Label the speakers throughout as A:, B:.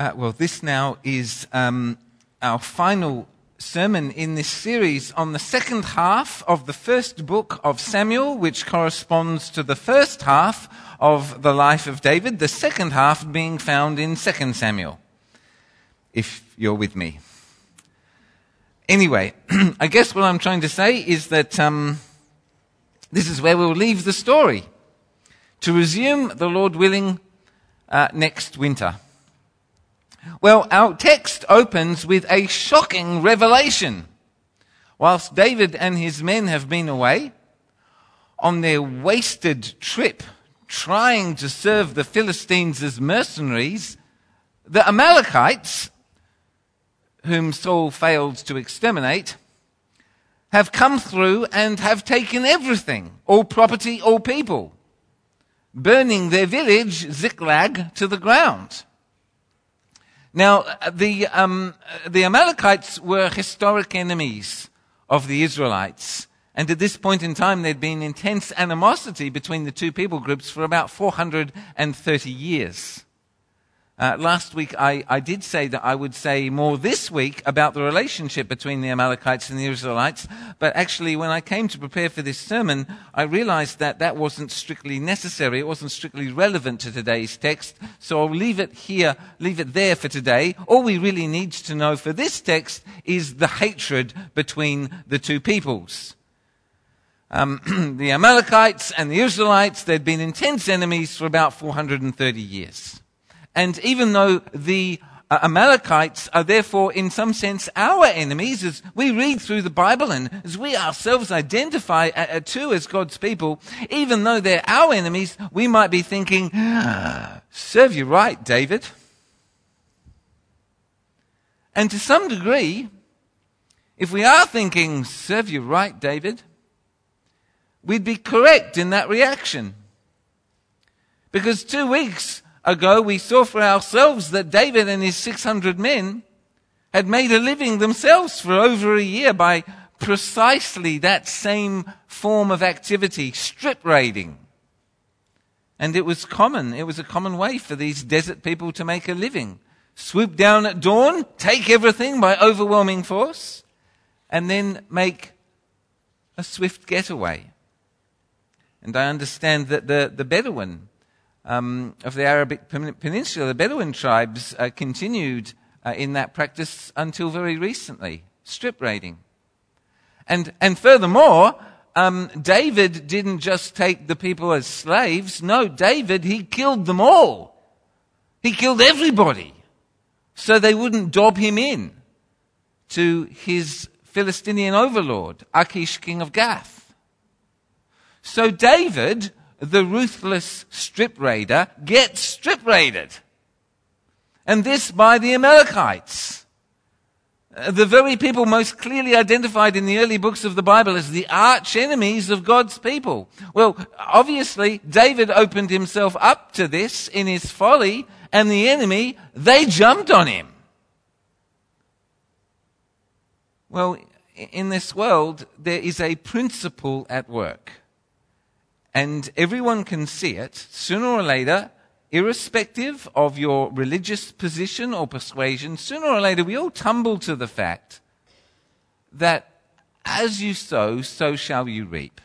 A: Uh, well, this now is um, our final sermon in this series on the second half of the first book of Samuel, which corresponds to the first half of the life of David, the second half being found in 2 Samuel, if you're with me. Anyway, I guess what I'm trying to say is that um, this is where we'll leave the story to resume, the Lord willing, uh, next winter. Well, our text opens with a shocking revelation. Whilst David and his men have been away on their wasted trip trying to serve the Philistines as mercenaries, the Amalekites, whom Saul failed to exterminate, have come through and have taken everything, all property, all people, burning their village, Ziklag, to the ground. Now, the, um, the Amalekites were historic enemies of the Israelites. And at this point in time, there'd been intense animosity between the two people groups for about 430 years. Uh, last week, I, I did say that I would say more this week about the relationship between the Amalekites and the Israelites, but actually, when I came to prepare for this sermon, I realized that that wasn't strictly necessary. It wasn't strictly relevant to today's text, so I'll leave it here, leave it there for today. All we really need to know for this text is the hatred between the two peoples. Um, the Amalekites and the Israelites, they'd been intense enemies for about 430 years. And even though the uh, Amalekites are therefore, in some sense, our enemies, as we read through the Bible and as we ourselves identify uh, uh too as God's people, even though they're our enemies, we might be thinking, ah, serve you right, David. And to some degree, if we are thinking, serve you right, David, we'd be correct in that reaction. Because two weeks ago, we saw for ourselves that David and his 600 men had made a living themselves for over a year by precisely that same form of activity, strip raiding. And it was common, it was a common way for these desert people to make a living. Swoop down at dawn, take everything by overwhelming force, and then make a swift getaway. And I understand that the, the Bedouin um, of the Arabic Peninsula, the Bedouin tribes uh, continued uh, in that practice until very recently, strip raiding. And, and furthermore, um, David didn't just take the people as slaves. No, David, he killed them all. He killed everybody. So they wouldn't dob him in to his Philistinian overlord, Achish, king of Gath. So David the ruthless strip raider gets strip raided. And this by the Amalekites. Uh, the very people most clearly identified in the early books of the Bible as the arch enemies of God's people. Well, obviously, David opened himself up to this in his folly, and the enemy, they jumped on him. Well, in this world, there is a principle at work and everyone can see it, sooner or later, irrespective of your religious position or persuasion, sooner or later we all tumble to the fact that as you sow, so shall you reap.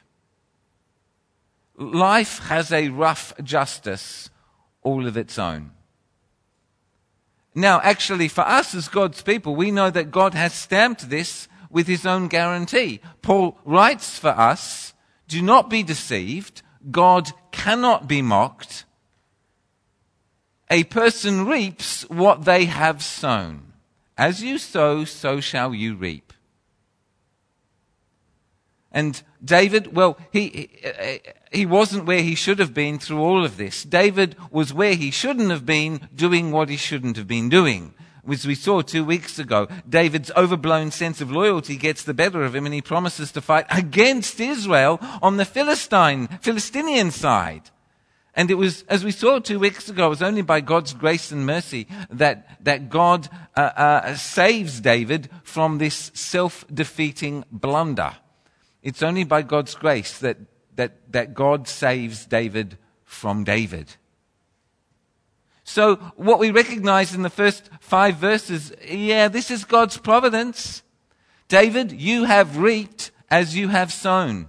A: Life has a rough justice all of its own. Now, actually, for us as God's people, we know that God has stamped this with his own guarantee. Paul writes for us do not be deceived. God cannot be mocked. A person reaps what they have sown. As you sow, so shall you reap. And David, well, he, he wasn't where he should have been through all of this. David was where he shouldn't have been doing what he shouldn't have been doing as we saw two weeks ago, David's overblown sense of loyalty gets the better of him and he promises to fight against Israel on the Philistine, Philistinian side. And it was, as we saw two weeks ago, it was only by God's grace and mercy that, that God uh, uh, saves David from this self-defeating blunder. It's only by God's grace that, that, that God saves David from David. So what we recognize in the first five verses, yeah, this is God's providence. David, you have reaped as you have sown.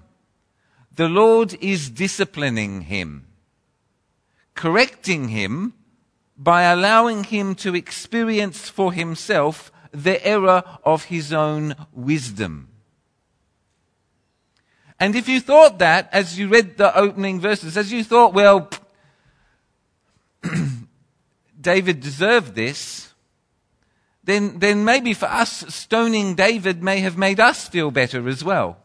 A: The Lord is disciplining him, correcting him by allowing him to experience for himself the error of his own wisdom. And if you thought that as you read the opening verses, as you thought, well, David deserved this, then, then maybe for us, stoning David may have made us feel better as well.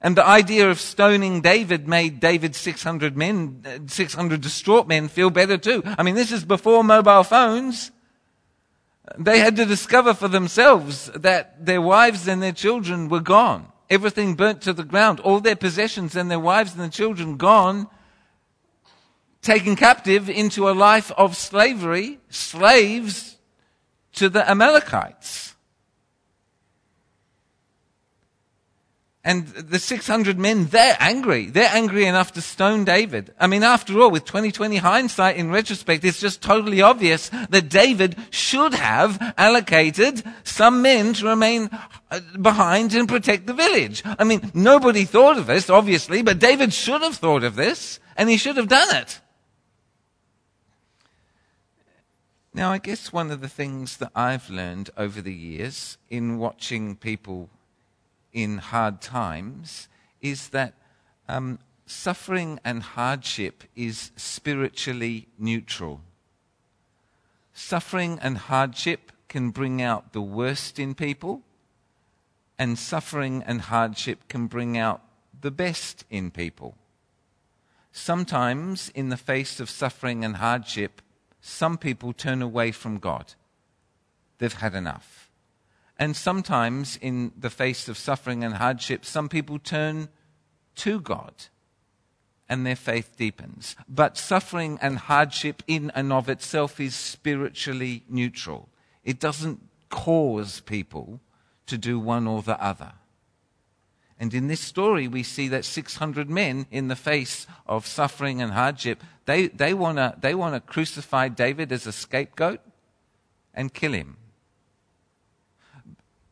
A: And the idea of stoning David made David's 600 men, 600 distraught men feel better too. I mean, this is before mobile phones. They had to discover for themselves that their wives and their children were gone. Everything burnt to the ground. All their possessions and their wives and their children gone. Taken captive into a life of slavery, slaves to the Amalekites. And the 600 men, they're angry. They're angry enough to stone David. I mean, after all, with 2020 hindsight in retrospect, it's just totally obvious that David should have allocated some men to remain uh, behind and protect the village. I mean, nobody thought of this, obviously, but David should have thought of this, and he should have done it. Now, I guess one of the things that I've learned over the years in watching people in hard times is that um, suffering and hardship is spiritually neutral. Suffering and hardship can bring out the worst in people, and suffering and hardship can bring out the best in people. Sometimes, in the face of suffering and hardship, some people turn away from God. They've had enough. And sometimes, in the face of suffering and hardship, some people turn to God and their faith deepens. But suffering and hardship in and of itself is spiritually neutral. It doesn't cause people to do one or the other. And in this story, we see that 600 men, in the face of suffering and hardship, they, they want to they wanna crucify David as a scapegoat and kill him.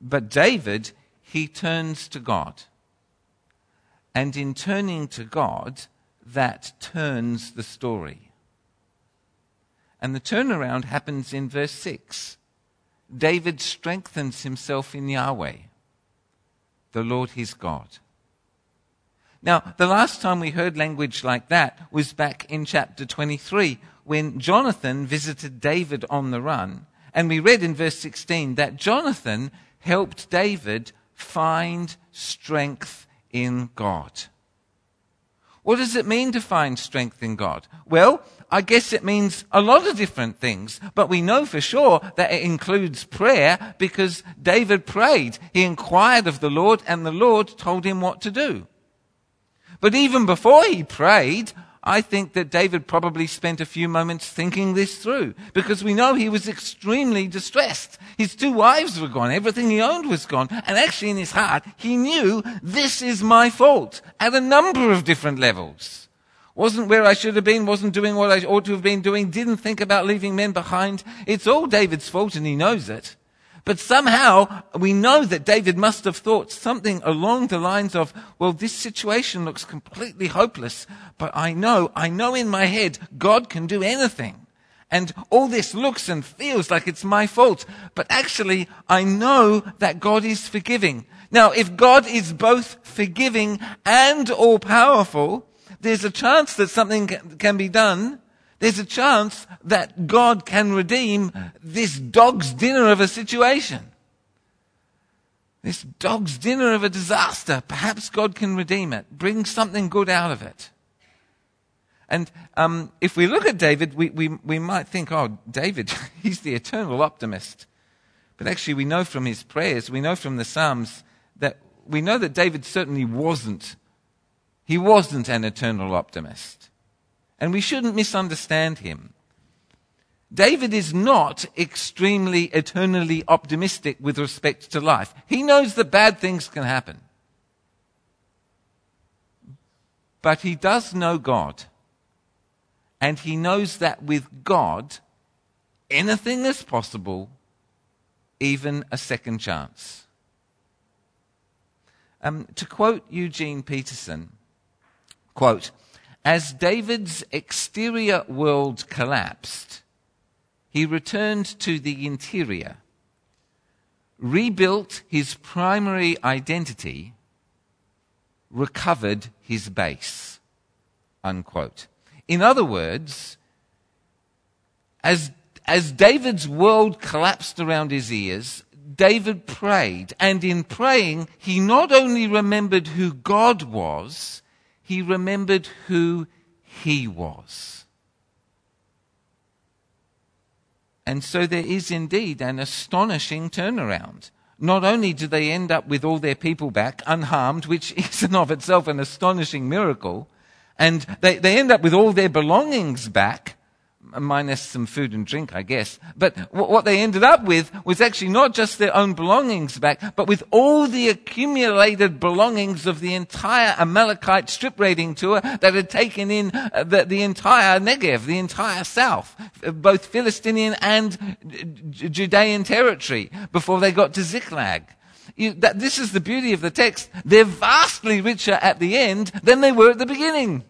A: But David, he turns to God. And in turning to God, that turns the story. And the turnaround happens in verse 6. David strengthens himself in Yahweh, the Lord his God. Now, the last time we heard language like that was back in chapter 23 when Jonathan visited David on the run. And we read in verse 16 that Jonathan helped David find strength in God. What does it mean to find strength in God? Well, I guess it means a lot of different things, but we know for sure that it includes prayer because David prayed. He inquired of the Lord and the Lord told him what to do. But even before he prayed, I think that David probably spent a few moments thinking this through because we know he was extremely distressed. His two wives were gone. Everything he owned was gone. And actually in his heart, he knew this is my fault at a number of different levels. Wasn't where I should have been, wasn't doing what I ought to have been doing, didn't think about leaving men behind. It's all David's fault and he knows it. But somehow we know that David must have thought something along the lines of, well, this situation looks completely hopeless, but I know, I know in my head God can do anything. And all this looks and feels like it's my fault, but actually I know that God is forgiving. Now, if God is both forgiving and all powerful, there's a chance that something can be done there's a chance that God can redeem this dog's dinner of a situation. This dog's dinner of a disaster. Perhaps God can redeem it, bring something good out of it. And um, if we look at David, we, we, we might think, oh, David, he's the eternal optimist. But actually, we know from his prayers, we know from the Psalms, that we know that David certainly wasn't. He wasn't an eternal optimist. And we shouldn't misunderstand him. David is not extremely eternally optimistic with respect to life. He knows that bad things can happen. But he does know God. And he knows that with God, anything is possible, even a second chance. Um, to quote Eugene Peterson, quote, as David's exterior world collapsed, he returned to the interior, rebuilt his primary identity, recovered his base. Unquote. In other words, as, as David's world collapsed around his ears, David prayed, and in praying, he not only remembered who God was, he remembered who he was. And so there is indeed an astonishing turnaround. Not only do they end up with all their people back unharmed, which is in of itself an astonishing miracle, and they, they end up with all their belongings back, minus some food and drink, I guess. But what they ended up with was actually not just their own belongings back, but with all the accumulated belongings of the entire Amalekite strip raiding tour that had taken in uh, the, the entire Negev, the entire south, both Philistinian and Judean territory before they got to Ziklag. You, that, this is the beauty of the text. They're vastly richer at the end than they were at the beginning.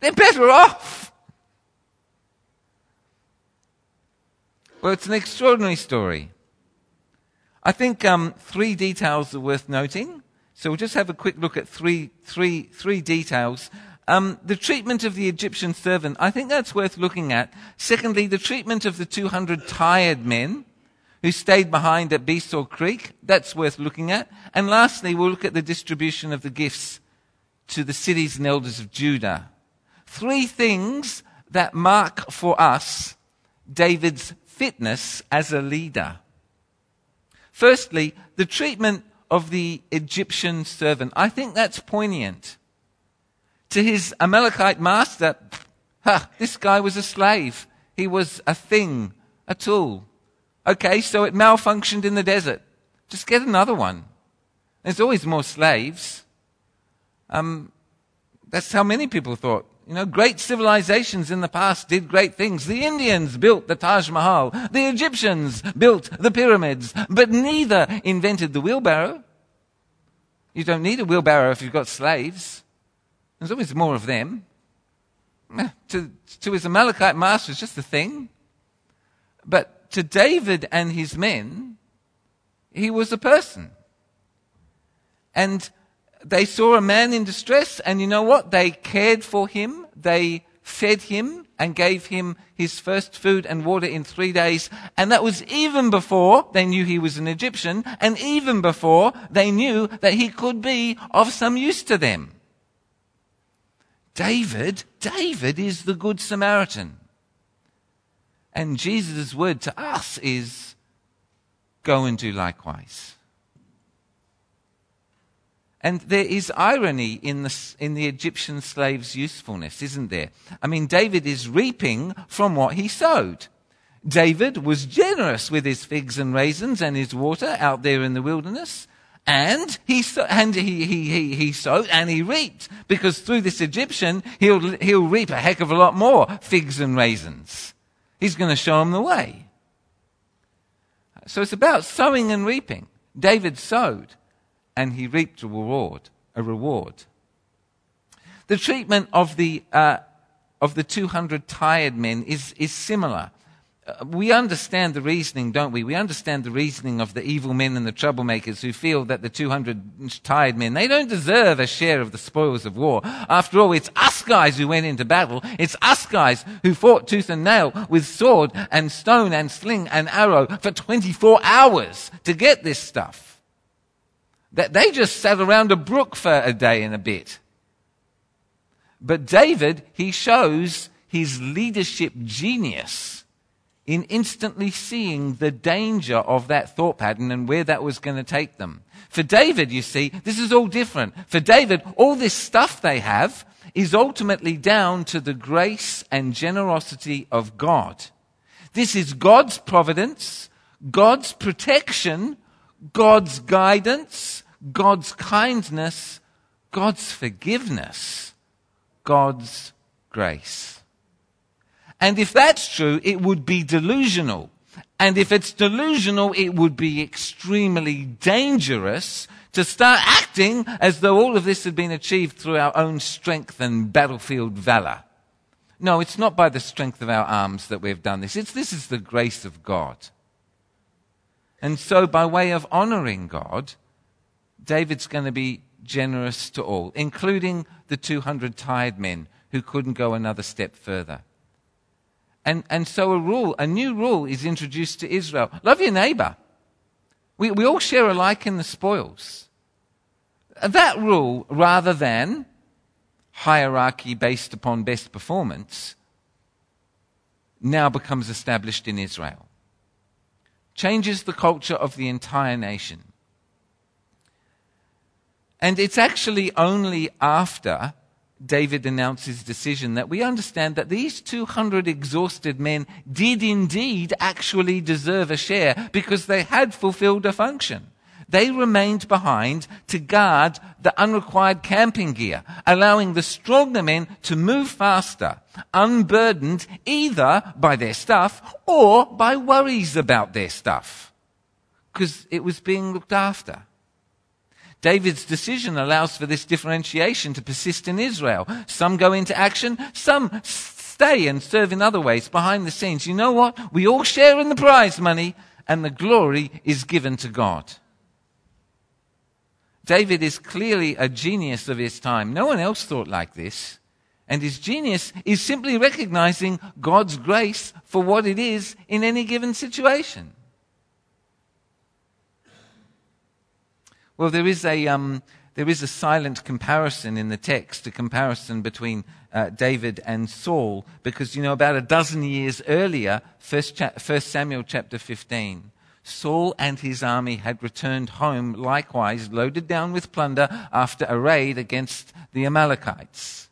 A: They're better off. Well, it's an extraordinary story. I think um, three details are worth noting. So we'll just have a quick look at three, three, three details. Um, the treatment of the Egyptian servant, I think that's worth looking at. Secondly, the treatment of the 200 tired men who stayed behind at Besor Creek, that's worth looking at. And lastly, we'll look at the distribution of the gifts to the cities and elders of Judah. Three things that mark for us David's fitness as a leader. Firstly, the treatment of the Egyptian servant. I think that's poignant. To his Amalekite master, this guy was a slave. He was a thing, a tool. Okay, so it malfunctioned in the desert. Just get another one. There's always more slaves. Um, that's how many people thought. You know, great civilizations in the past did great things. The Indians built the Taj Mahal. The Egyptians built the pyramids. But neither invented the wheelbarrow. You don't need a wheelbarrow if you've got slaves. There's always more of them. Eh, to, to his Amalekite master, it's just a thing. But to David and his men, he was a person. And they saw a man in distress, and you know what? They cared for him, they fed him, and gave him his first food and water in three days. And that was even before they knew he was an Egyptian, and even before they knew that he could be of some use to them. David, David is the Good Samaritan. And Jesus' word to us is go and do likewise. And there is irony in the, in the Egyptian slave's usefulness, isn't there? I mean, David is reaping from what he sowed. David was generous with his figs and raisins and his water out there in the wilderness. And he, and he, he, he, he sowed and he reaped because through this Egyptian, he'll, he'll reap a heck of a lot more figs and raisins. He's going to show him the way. So it's about sowing and reaping. David sowed and he reaped a reward. A reward. The treatment of the, uh, of the 200 tired men is, is similar. Uh, we understand the reasoning, don't we? We understand the reasoning of the evil men and the troublemakers who feel that the 200 tired men, they don't deserve a share of the spoils of war. After all, it's us guys who went into battle. It's us guys who fought tooth and nail with sword and stone and sling and arrow for 24 hours to get this stuff. That they just sat around a brook for a day and a bit. But David, he shows his leadership genius in instantly seeing the danger of that thought pattern and where that was going to take them. For David, you see, this is all different. For David, all this stuff they have is ultimately down to the grace and generosity of God. This is God's providence, God's protection, God's guidance, God's kindness, God's forgiveness, God's grace. And if that's true, it would be delusional. And if it's delusional, it would be extremely dangerous to start acting as though all of this had been achieved through our own strength and battlefield valor. No, it's not by the strength of our arms that we've done this. It's, this is the grace of God. And so, by way of honoring God, David's going to be generous to all, including the 200 tired men who couldn't go another step further. And, and so a rule, a new rule is introduced to Israel. Love your neighbor. We, we all share alike in the spoils. That rule, rather than hierarchy based upon best performance, now becomes established in Israel. Changes the culture of the entire nation. And it's actually only after David announced his decision that we understand that these 200 exhausted men did indeed actually deserve a share because they had fulfilled a function. They remained behind to guard the unrequired camping gear, allowing the stronger men to move faster, unburdened either by their stuff or by worries about their stuff. Because it was being looked after. David's decision allows for this differentiation to persist in Israel. Some go into action, some stay and serve in other ways behind the scenes. You know what? We all share in the prize money and the glory is given to God. David is clearly a genius of his time. No one else thought like this. And his genius is simply recognizing God's grace for what it is in any given situation. Well, there is a, um, there is a silent comparison in the text, a comparison between uh, David and Saul, because, you know, about a dozen years earlier, 1 cha- Samuel chapter 15, Saul and his army had returned home, likewise loaded down with plunder after a raid against the Amalekites.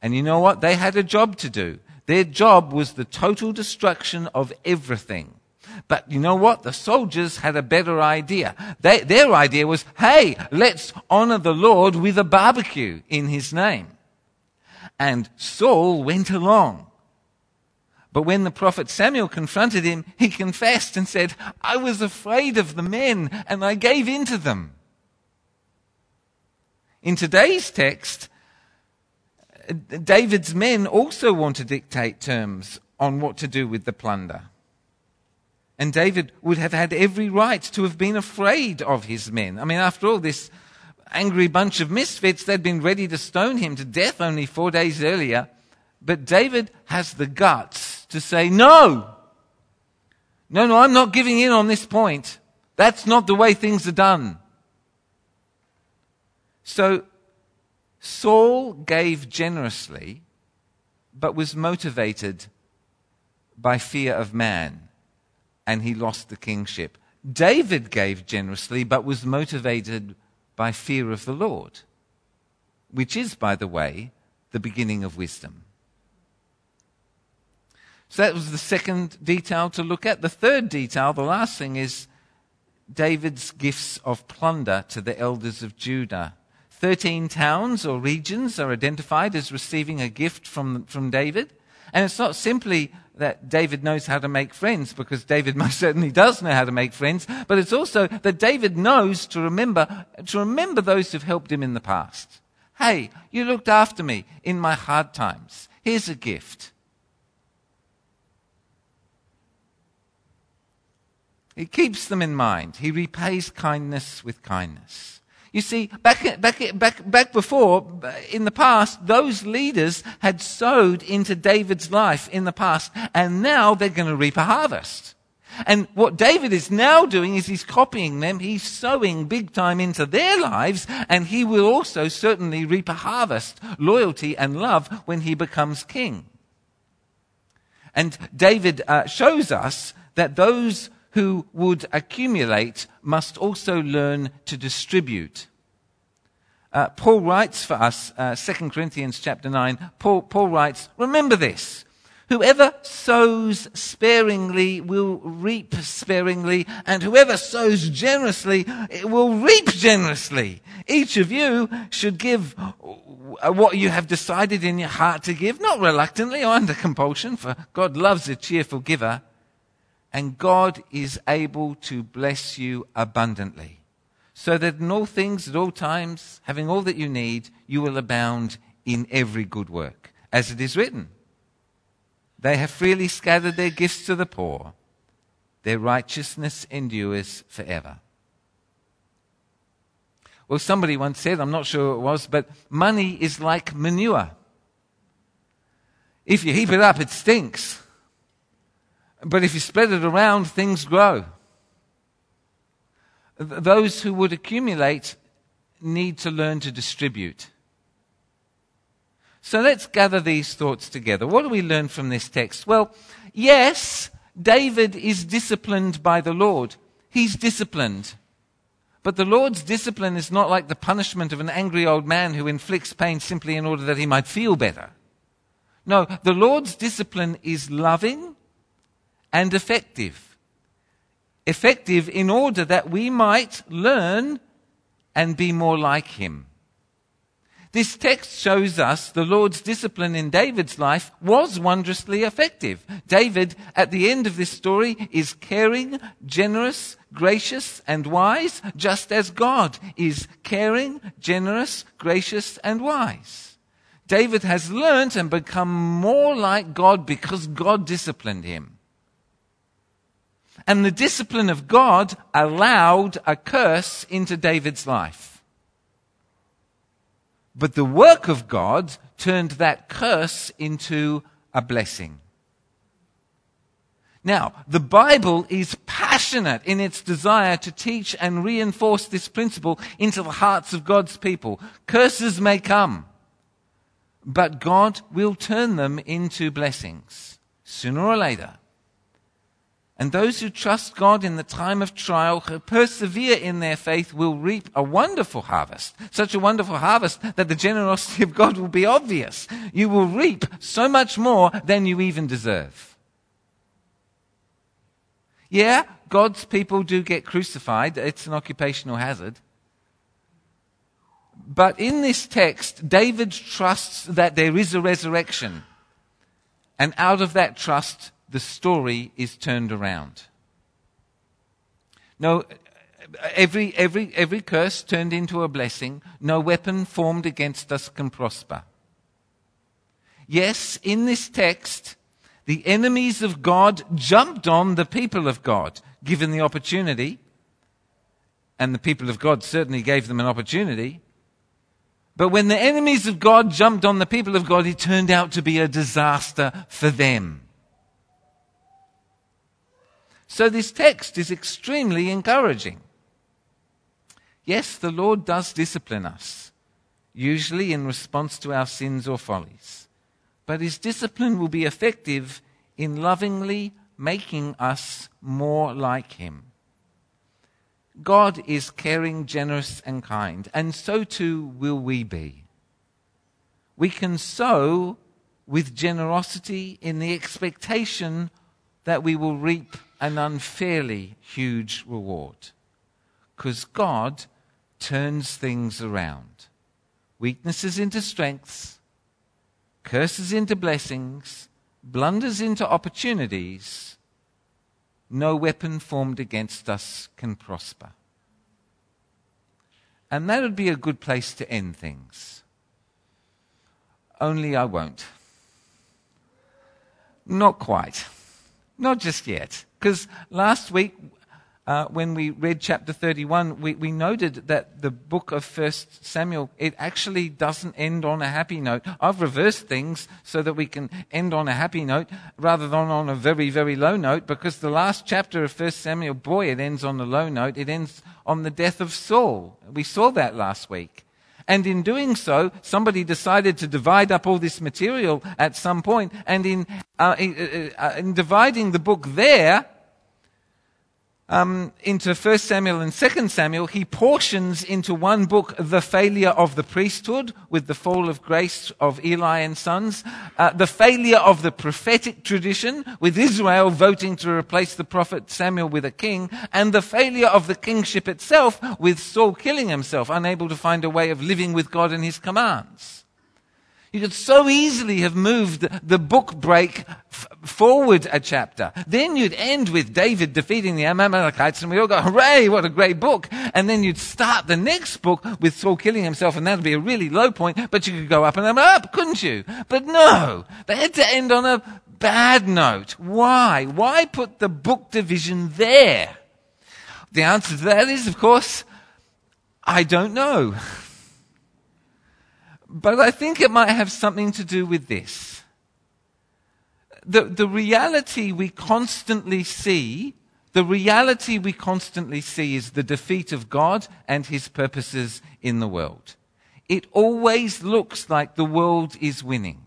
A: And you know what? They had a job to do. Their job was the total destruction of everything. But you know what? The soldiers had a better idea. They, their idea was, hey, let's honor the Lord with a barbecue in his name. And Saul went along. But when the prophet Samuel confronted him, he confessed and said, I was afraid of the men and I gave in to them. In today's text, David's men also want to dictate terms on what to do with the plunder. And David would have had every right to have been afraid of his men. I mean, after all, this angry bunch of misfits, they'd been ready to stone him to death only four days earlier. But David has the guts to say, no, no, no, I'm not giving in on this point. That's not the way things are done. So Saul gave generously, but was motivated by fear of man, and he lost the kingship. David gave generously, but was motivated by fear of the Lord, which is, by the way, the beginning of wisdom. So that was the second detail to look at. The third detail, the last thing, is David's gifts of plunder to the elders of Judah. Thirteen towns or regions are identified as receiving a gift from, from David. And it's not simply that David knows how to make friends, because David most certainly does know how to make friends, but it's also that David knows to remember, to remember those who've helped him in the past. Hey, you looked after me in my hard times. Here's a gift. He keeps them in mind. He repays kindness with kindness. You see, back, back, back, back before, in the past, those leaders had sowed into David's life in the past, and now they're going to reap a harvest. And what David is now doing is he's copying them. He's sowing big time into their lives, and he will also certainly reap a harvest, loyalty and love when he becomes king. And David uh, shows us that those who would accumulate must also learn to distribute. Uh, Paul writes for us, uh, 2 Corinthians chapter 9, Paul, Paul writes, Remember this. Whoever sows sparingly will reap sparingly, and whoever sows generously will reap generously. Each of you should give what you have decided in your heart to give, not reluctantly or under compulsion, for God loves a cheerful giver, and God is able to bless you abundantly, so that in all things, at all times, having all that you need, you will abound in every good work, as it is written. They have freely scattered their gifts to the poor. Their righteousness endures forever. Well, somebody once said, I'm not sure who it was, but money is like manure. If you heap it up, it stinks. But if you spread it around, things grow. Those who would accumulate need to learn to distribute. So let's gather these thoughts together. What do we learn from this text? Well, yes, David is disciplined by the Lord. He's disciplined. But the Lord's discipline is not like the punishment of an angry old man who inflicts pain simply in order that he might feel better. No, the Lord's discipline is loving and effective. Effective in order that we might learn and be more like Him. This text shows us the Lord's discipline in David's life was wondrously effective. David, at the end of this story, is caring, generous, gracious, and wise, just as God is caring, generous, gracious, and wise. David has learnt and become more like God because God disciplined him. And the discipline of God allowed a curse into David's life. But the work of God turned that curse into a blessing. Now, the Bible is passionate in its desire to teach and reinforce this principle into the hearts of God's people. Curses may come, but God will turn them into blessings sooner or later. And those who trust God in the time of trial, who persevere in their faith, will reap a wonderful harvest. Such a wonderful harvest that the generosity of God will be obvious. You will reap so much more than you even deserve. Yeah, God's people do get crucified. It's an occupational hazard. But in this text, David trusts that there is a resurrection. And out of that trust, the story is turned around. No, every, every, every curse turned into a blessing. No weapon formed against us can prosper. Yes, in this text, the enemies of God jumped on the people of God, given the opportunity. And the people of God certainly gave them an opportunity. But when the enemies of God jumped on the people of God, it turned out to be a disaster for them. So this text is extremely encouraging. Yes, the Lord does discipline us, usually in response to our sins or follies. But his discipline will be effective in lovingly making us more like him. God is caring, generous, and kind, and so too will we be. We can sow with generosity in the expectation that we will reap an unfairly huge reward. Because God turns things around weaknesses into strengths, curses into blessings, blunders into opportunities. No weapon formed against us can prosper. And that would be a good place to end things. Only I won't. Not quite. Not just yet. Because last week, uh, when we read chapter 31, we, we noted that the book of First Samuel, it actually doesn't end on a happy note. I've reversed things so that we can end on a happy note rather than on a very, very low note because the last chapter of First Samuel, boy, it ends on a low note. It ends on the death of Saul. We saw that last week. And in doing so, somebody decided to divide up all this material at some. And in, uh, in, uh, uh, in dividing the book there, um, into 1 Samuel and 2 Samuel, he portions into one book the failure of the priesthood with the fall of grace of Eli and sons, uh, the failure of the prophetic tradition with Israel voting to replace the prophet Samuel with a king, and the failure of the kingship itself with Saul killing himself, unable to find a way of living with God and his commands. You could so easily have moved the book break forward a chapter. Then you'd end with David defeating the Amalekites and we all go, hooray, what a great book. And then you'd start the next book with Saul killing himself and that'd be a really low point, but you could go up and up, couldn't you? But no, they had to end on a bad note. Why? Why put the book division there? The answer to that is, of course, I don't know. But I think it might have something to do with this. The, the reality we constantly see, the reality we constantly see is the defeat of God and his purposes in the world. It always looks like the world is winning.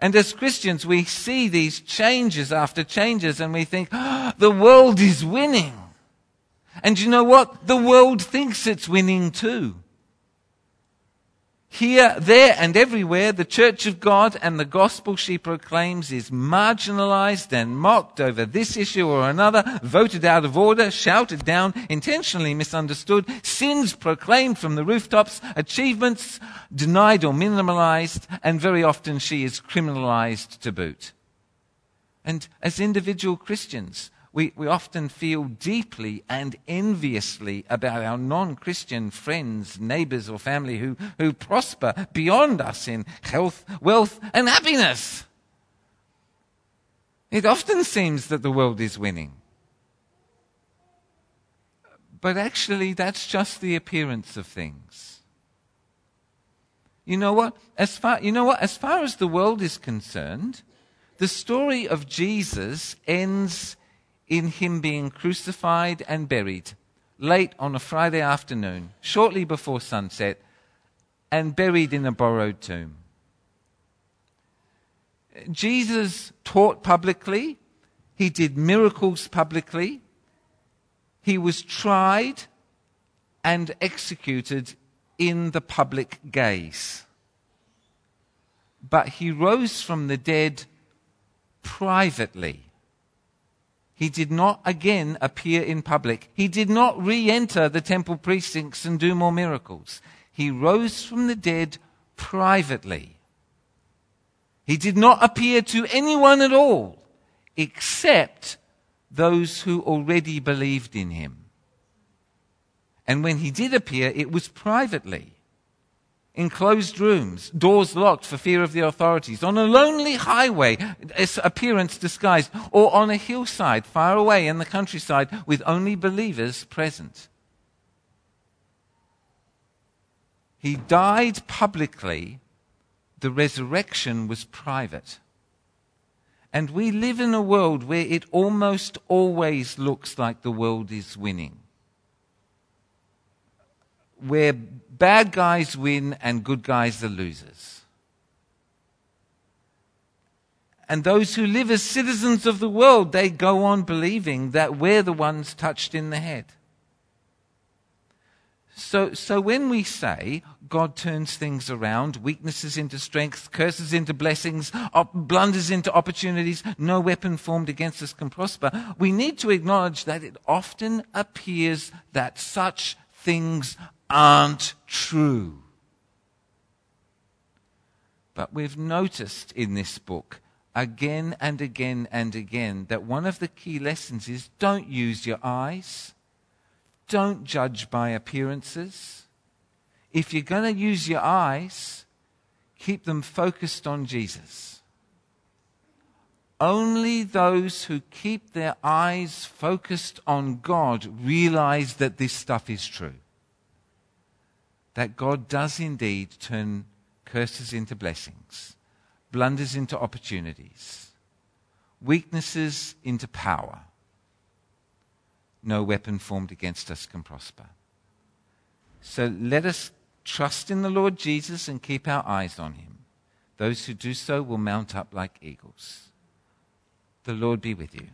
A: And as Christians, we see these changes after changes and we think, oh, the world is winning. And you know what? The world thinks it's winning too. Here, there, and everywhere, the church of God and the gospel she proclaims is marginalized and mocked over this issue or another, voted out of order, shouted down, intentionally misunderstood, sins proclaimed from the rooftops, achievements denied or minimalized, and very often she is criminalized to boot. And as individual Christians, we, we often feel deeply and enviously about our non Christian friends, neighbors, or family who, who prosper beyond us in health, wealth, and happiness. It often seems that the world is winning. But actually, that's just the appearance of things. You know what? As far, you know what? As far as the world is concerned, the story of Jesus ends in him being crucified and buried late on a Friday afternoon, shortly before sunset, and buried in a borrowed tomb. Jesus taught publicly, he did miracles publicly, he was tried and executed in the public gaze. But he rose from the dead privately he did not again appear in public. He did not re enter the temple precincts and do more miracles. He rose from the dead privately. He did not appear to anyone at all except those who already believed in him. And when he did appear, it was privately in closed rooms, doors locked for fear of the authorities, on a lonely highway, its appearance disguised, or on a hillside far away in the countryside with only believers present. He died publicly, the resurrection was private. And we live in a world where it almost always looks like the world is winning. Where bad guys win and good guys are losers. And those who live as citizens of the world, they go on believing that we're the ones touched in the head. So, so when we say God turns things around, weaknesses into strength, curses into blessings, op- blunders into opportunities, no weapon formed against us can prosper, we need to acknowledge that it often appears that such things aren't true. But we've noticed in this book again and again and again that one of the key lessons is don't use your eyes, don't judge by appearances. If you're going to use your eyes, keep them focused on Jesus. Only those who keep their eyes focused on God realize that this stuff is true that God does indeed turn curses into blessings, blunders into opportunities, weaknesses into power. No weapon formed against us can prosper. So let us trust in the Lord Jesus and keep our eyes on him. Those who do so will mount up like eagles. The Lord be with you.